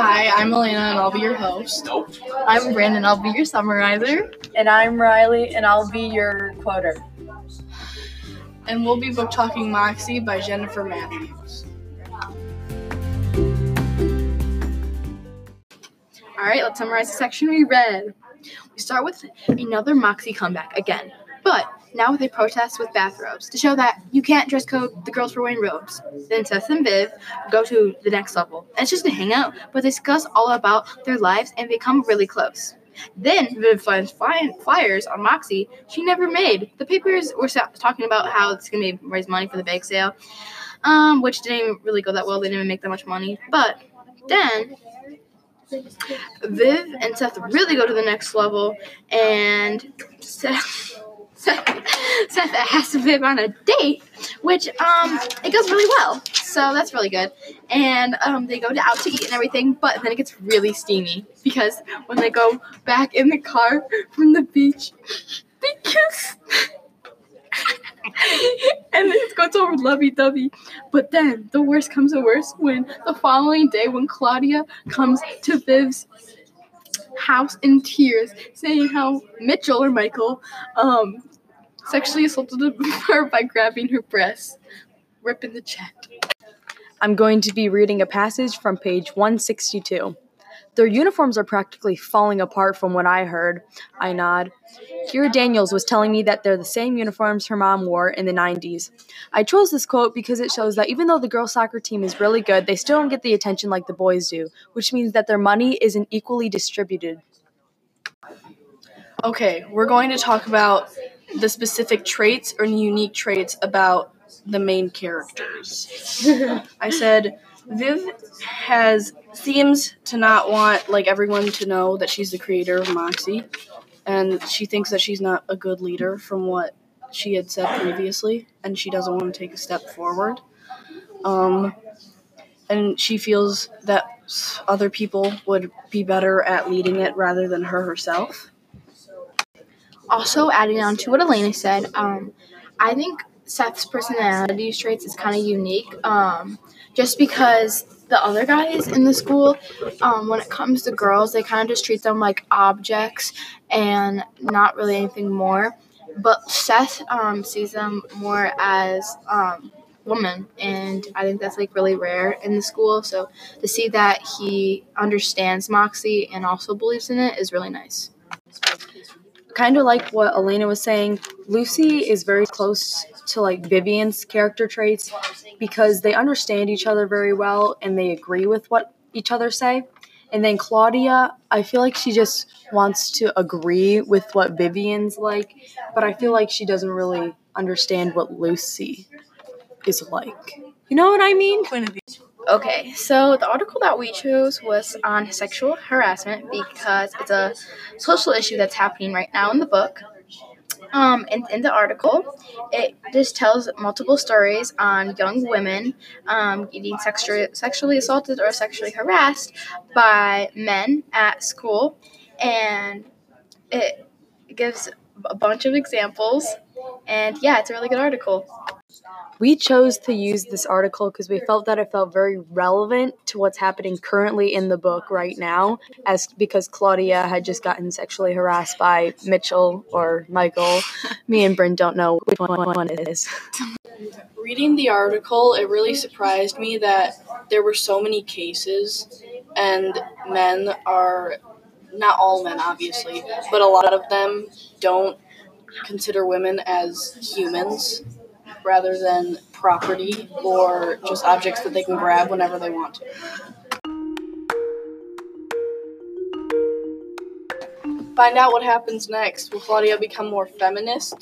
Hi, I'm Elena and I'll be your host. I'm Brandon, and I'll be your summarizer. And I'm Riley, and I'll be your quoter. And we'll be book talking Moxie by Jennifer Matthews. All right, let's summarize the section we read. We start with another Moxie comeback again, but now a protest with bathrobes to show that you can't dress code the girls for wearing robes. Then Seth and Viv go to the next level. And it's just a hangout, but they discuss all about their lives and become really close. Then Viv finds fly- flyers on Moxie she never made. The papers were talking about how it's going to raise money for the bake sale, um, which didn't really go that well. They didn't make that much money. But then Viv and Seth really go to the next level, and Seth. Seth, Seth asks Viv on a date, which um it goes really well. So that's really good. And um they go to, out to eat and everything, but then it gets really steamy because when they go back in the car from the beach, they kiss. and it goes over lovey dovey. But then the worst comes to worst when the following day, when Claudia comes to Viv's house in tears, saying how Mitchell or Michael um, sexually assaulted her by grabbing her breasts, ripping the chat. I'm going to be reading a passage from page 162. Their uniforms are practically falling apart from what I heard. I nod. Kira Daniels was telling me that they're the same uniforms her mom wore in the 90s. I chose this quote because it shows that even though the girls' soccer team is really good, they still don't get the attention like the boys do, which means that their money isn't equally distributed. Okay, we're going to talk about the specific traits or unique traits about the main characters. I said Viv has seems to not want like everyone to know that she's the creator of Moxie, and she thinks that she's not a good leader from what she had said previously, and she doesn't want to take a step forward. Um, and she feels that other people would be better at leading it rather than her herself. Also, adding on to what Elena said, um, I think Seth's personality traits is kind of unique. Um, just because the other guys in the school, um, when it comes to girls, they kind of just treat them like objects and not really anything more. But Seth um, sees them more as um, women, and I think that's like really rare in the school. So to see that he understands Moxie and also believes in it is really nice. Kind of like what Elena was saying, Lucy is very close to like Vivian's character traits because they understand each other very well and they agree with what each other say. And then Claudia, I feel like she just wants to agree with what Vivian's like, but I feel like she doesn't really understand what Lucy is like. You know what I mean? Okay, so the article that we chose was on sexual harassment because it's a social issue that's happening right now in the book. Um, and in the article, it just tells multiple stories on young women um, getting sexually sexually assaulted or sexually harassed by men at school, and it gives a bunch of examples. And yeah, it's a really good article. We chose to use this article because we felt that it felt very relevant to what's happening currently in the book right now, as because Claudia had just gotten sexually harassed by Mitchell or Michael. Me and Bryn don't know which one, one it is. reading the article, it really surprised me that there were so many cases, and men are not all men, obviously, but a lot of them don't consider women as humans rather than property or just objects that they can grab whenever they want to. Find out what happens next. Will Claudia become more feminist